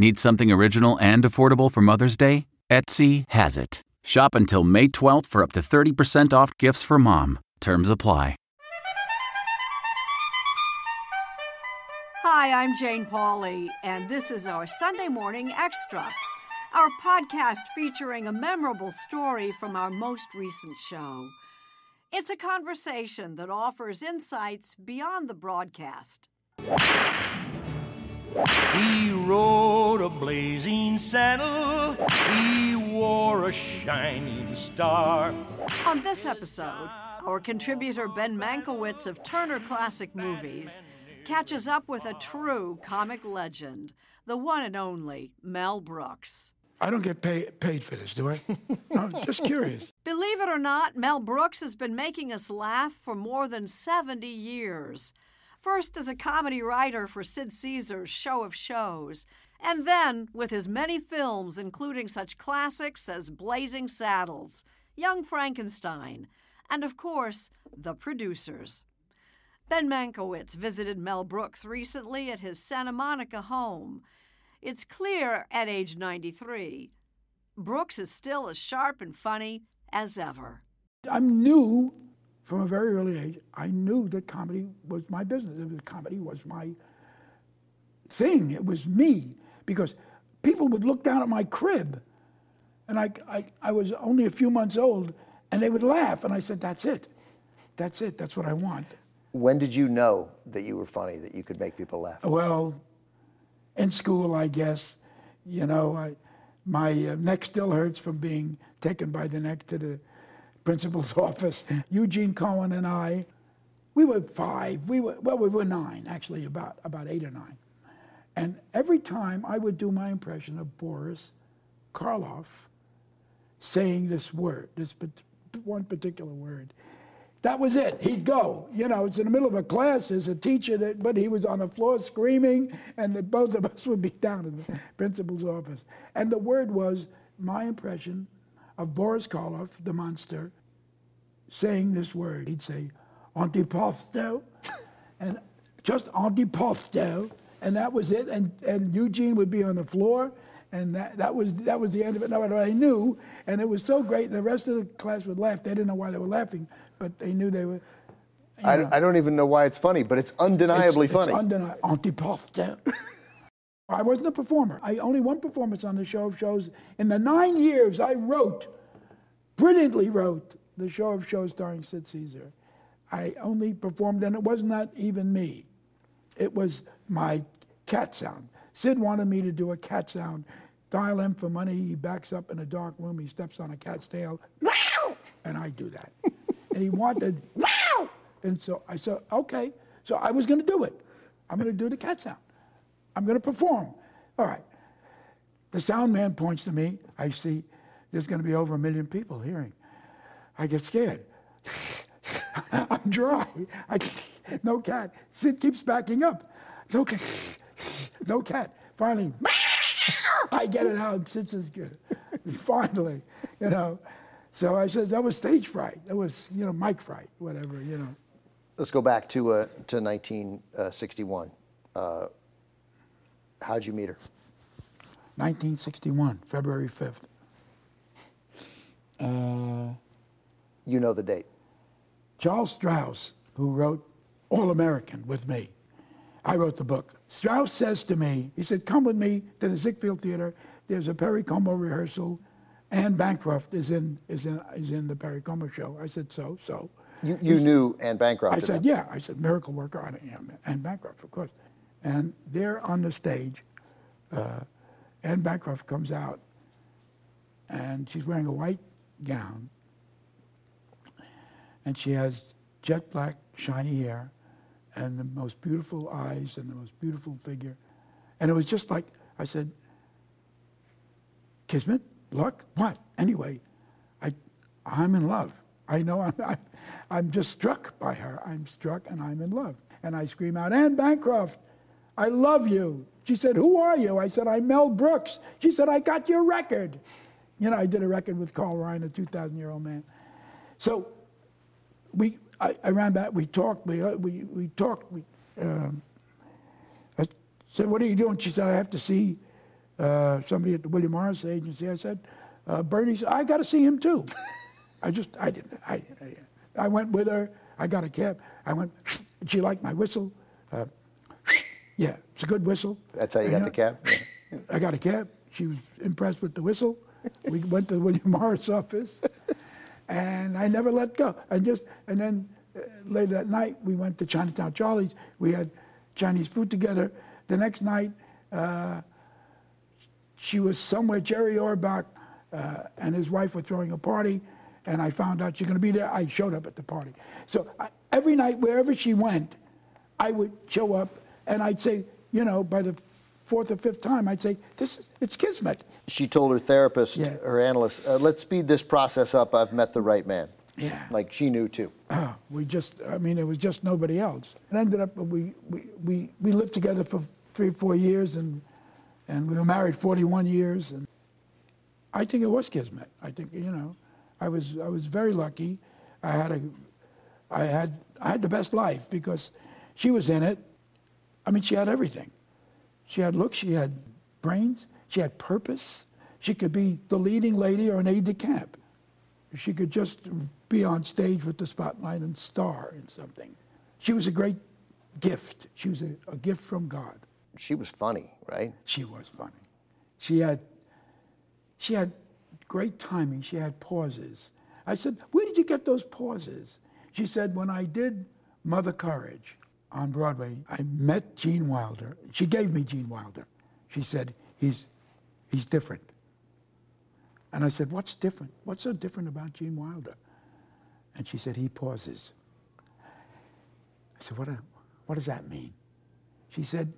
Need something original and affordable for Mother's Day? Etsy has it. Shop until May 12th for up to 30% off gifts for mom. Terms apply. Hi, I'm Jane Pauley, and this is our Sunday Morning Extra, our podcast featuring a memorable story from our most recent show. It's a conversation that offers insights beyond the broadcast. He rode a blazing saddle, he wore a shining star. On this episode, our contributor Ben Mankiewicz of Turner Classic Movies catches up with a true comic legend, the one and only Mel Brooks. I don't get pay, paid for this, do I? I'm just curious. Believe it or not, Mel Brooks has been making us laugh for more than 70 years. First as a comedy writer for Sid Caesar's Show of Shows, and then with his many films, including such classics as Blazing Saddles, Young Frankenstein, and of course, The Producers. Ben Mankiewicz visited Mel Brooks recently at his Santa Monica home. It's clear at age 93, Brooks is still as sharp and funny as ever. I'm new from a very early age, I knew that comedy was my business. Comedy was my thing. It was me because people would look down at my crib, and I, I, I was only a few months old, and they would laugh, and I said, "That's it, that's it. That's what I want." When did you know that you were funny, that you could make people laugh? Well, in school, I guess. You know, I, my uh, neck still hurts from being taken by the neck to the principal's office. Eugene Cohen and I, we were five. We were well, we were nine actually, about about eight or nine. And every time I would do my impression of Boris Karloff saying this word, this one particular word, that was it. He'd go. You know, it's in the middle of a class. There's a teacher, that, but he was on the floor screaming, and the, both of us would be down in the principal's office. And the word was my impression of Boris Karloff, the monster, saying this word. He'd say, antipasto, and just antipasto, and that was it. And, and Eugene would be on the floor, and that, that, was, that was the end of it. Now, I knew, and it was so great, the rest of the class would laugh. They didn't know why they were laughing, but they knew they were. I, I, don't even know why it's funny, but it's undeniably it's, funny. It's undeniably. I wasn't a performer. I only one performance on the show of shows. In the nine years I wrote, brilliantly wrote, the show of shows starring Sid Caesar. I only performed, and it was not even me. it was my cat sound. Sid wanted me to do a cat sound. Dial M for money. He backs up in a dark room. He steps on a cat's tail. Wow! And I do that. and he wanted wow! And so I said, okay. So I was going to do it. I'm going to do the cat sound. I'm going to perform. All right. The sound man points to me. I see there's going to be over a million people hearing. I get scared. I'm dry. I, no cat. Sid keeps backing up. No cat. No cat. Finally, I get it out. Sid says, good. Finally, you know. So I said, that was stage fright. That was, you know, mic fright, whatever, you know. Let's go back to, uh, to 1961. Uh, how'd you meet her? 1961, February 5th. Uh, You know the date. Charles Strouse, who wrote All American with me, I wrote the book. Strouse says to me, he said, come with me to the Ziegfeld Theater. There's a Perry Como rehearsal. Anne Bancroft is in, is in, is in the Perry Como show. I said, so, so. You, you knew Anne Bancroft. I said, yeah. I said, miracle worker I, Anne, Anne Bancroft, of course. And there on the stage, uh, Anne Bancroft comes out, and she's wearing a white gown, and she has jet black, shiny hair, and the most beautiful eyes and the most beautiful figure. And it was just like, I said, Kismet? Luck? What? Anyway, I, I'm in love. I know I'm, I'm, I'm just struck by her. I'm struck and I'm in love. And I scream out, Anne Bancroft, I love you. She said, Who are you? I said, I'm Mel Brooks. She said, I got your record. You know, I did a record with Carl Reiner, a 2,000 year old man. So we, I, I ran back, we talked, we, uh, we, we talked. We, um, I said, What are you doing? She said, I have to see uh, somebody at the William Morris Agency. I said, uh, Bernie said, I got to see him too. I just, I didn't, I, I went with her. I got a cab. I went, she liked my whistle. Uh, yeah, it's a good whistle. That's how you got the cab? Yeah. I got a cab. She was impressed with the whistle. We went to William Morris office, and I never let go. I just, and then uh, later that night, we went to Chinatown Charlie's. We had Chinese food together. The next night, uh, she was somewhere, Jerry Orbach uh, and his wife were throwing a party, and I found out she's going to be there. I showed up at the party. So I, every night, wherever she went, I would show up, and I'd say, you know, by the fourth or fifth time, I'd say, "This is it's kismet." She told her therapist, Yeah. her analyst, uh, let's speed this process up. I've met the right man. Yeah. Like she knew too. Oh, we just, I mean, it was just nobody else. It ended up, we, we, we, we lived together for three or four years, and, and we were married 41 years. And I think it was kismet. I think, you know, I was, I was very lucky. I had, a, I, had, I had the best life because she was in it. I mean, she had everything. She had looks, she had brains, she had purpose. She could be the leading lady or an aide de camp. She could just be on stage with the spotlight and star in something. She was a great gift. She was a, a gift from God. She was funny, right? She was funny. She had, she had great timing. She had pauses. I said, Where did you get those pauses? She said, When I did Mother Courage on Broadway, I met Gene Wilder. She gave me Gene Wilder. She said, He's, he's different. And I said, What's different? What's so different about Gene Wilder? And she said, He pauses. I said, What, do- what does that mean? She said,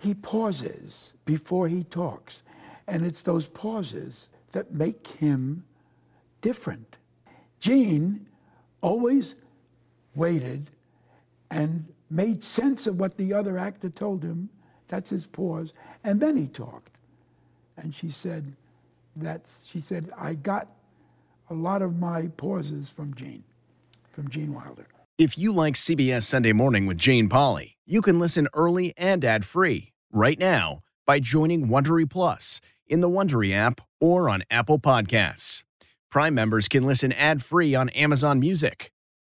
he pauses before he talks. And it's those pauses that make him different. Gene always waited and made sense of what the other actor told him. That's his pause. And then he talked. And she said, that's, she said, I got a lot of my pauses from Gene, from Gene Wilder. If you like CBS Sunday Morning with Jane Pauley, you can listen early and ad-free right now by joining Wondery Plus in the Wondery app or on Apple Podcasts. Prime members can listen ad-free on Amazon Music.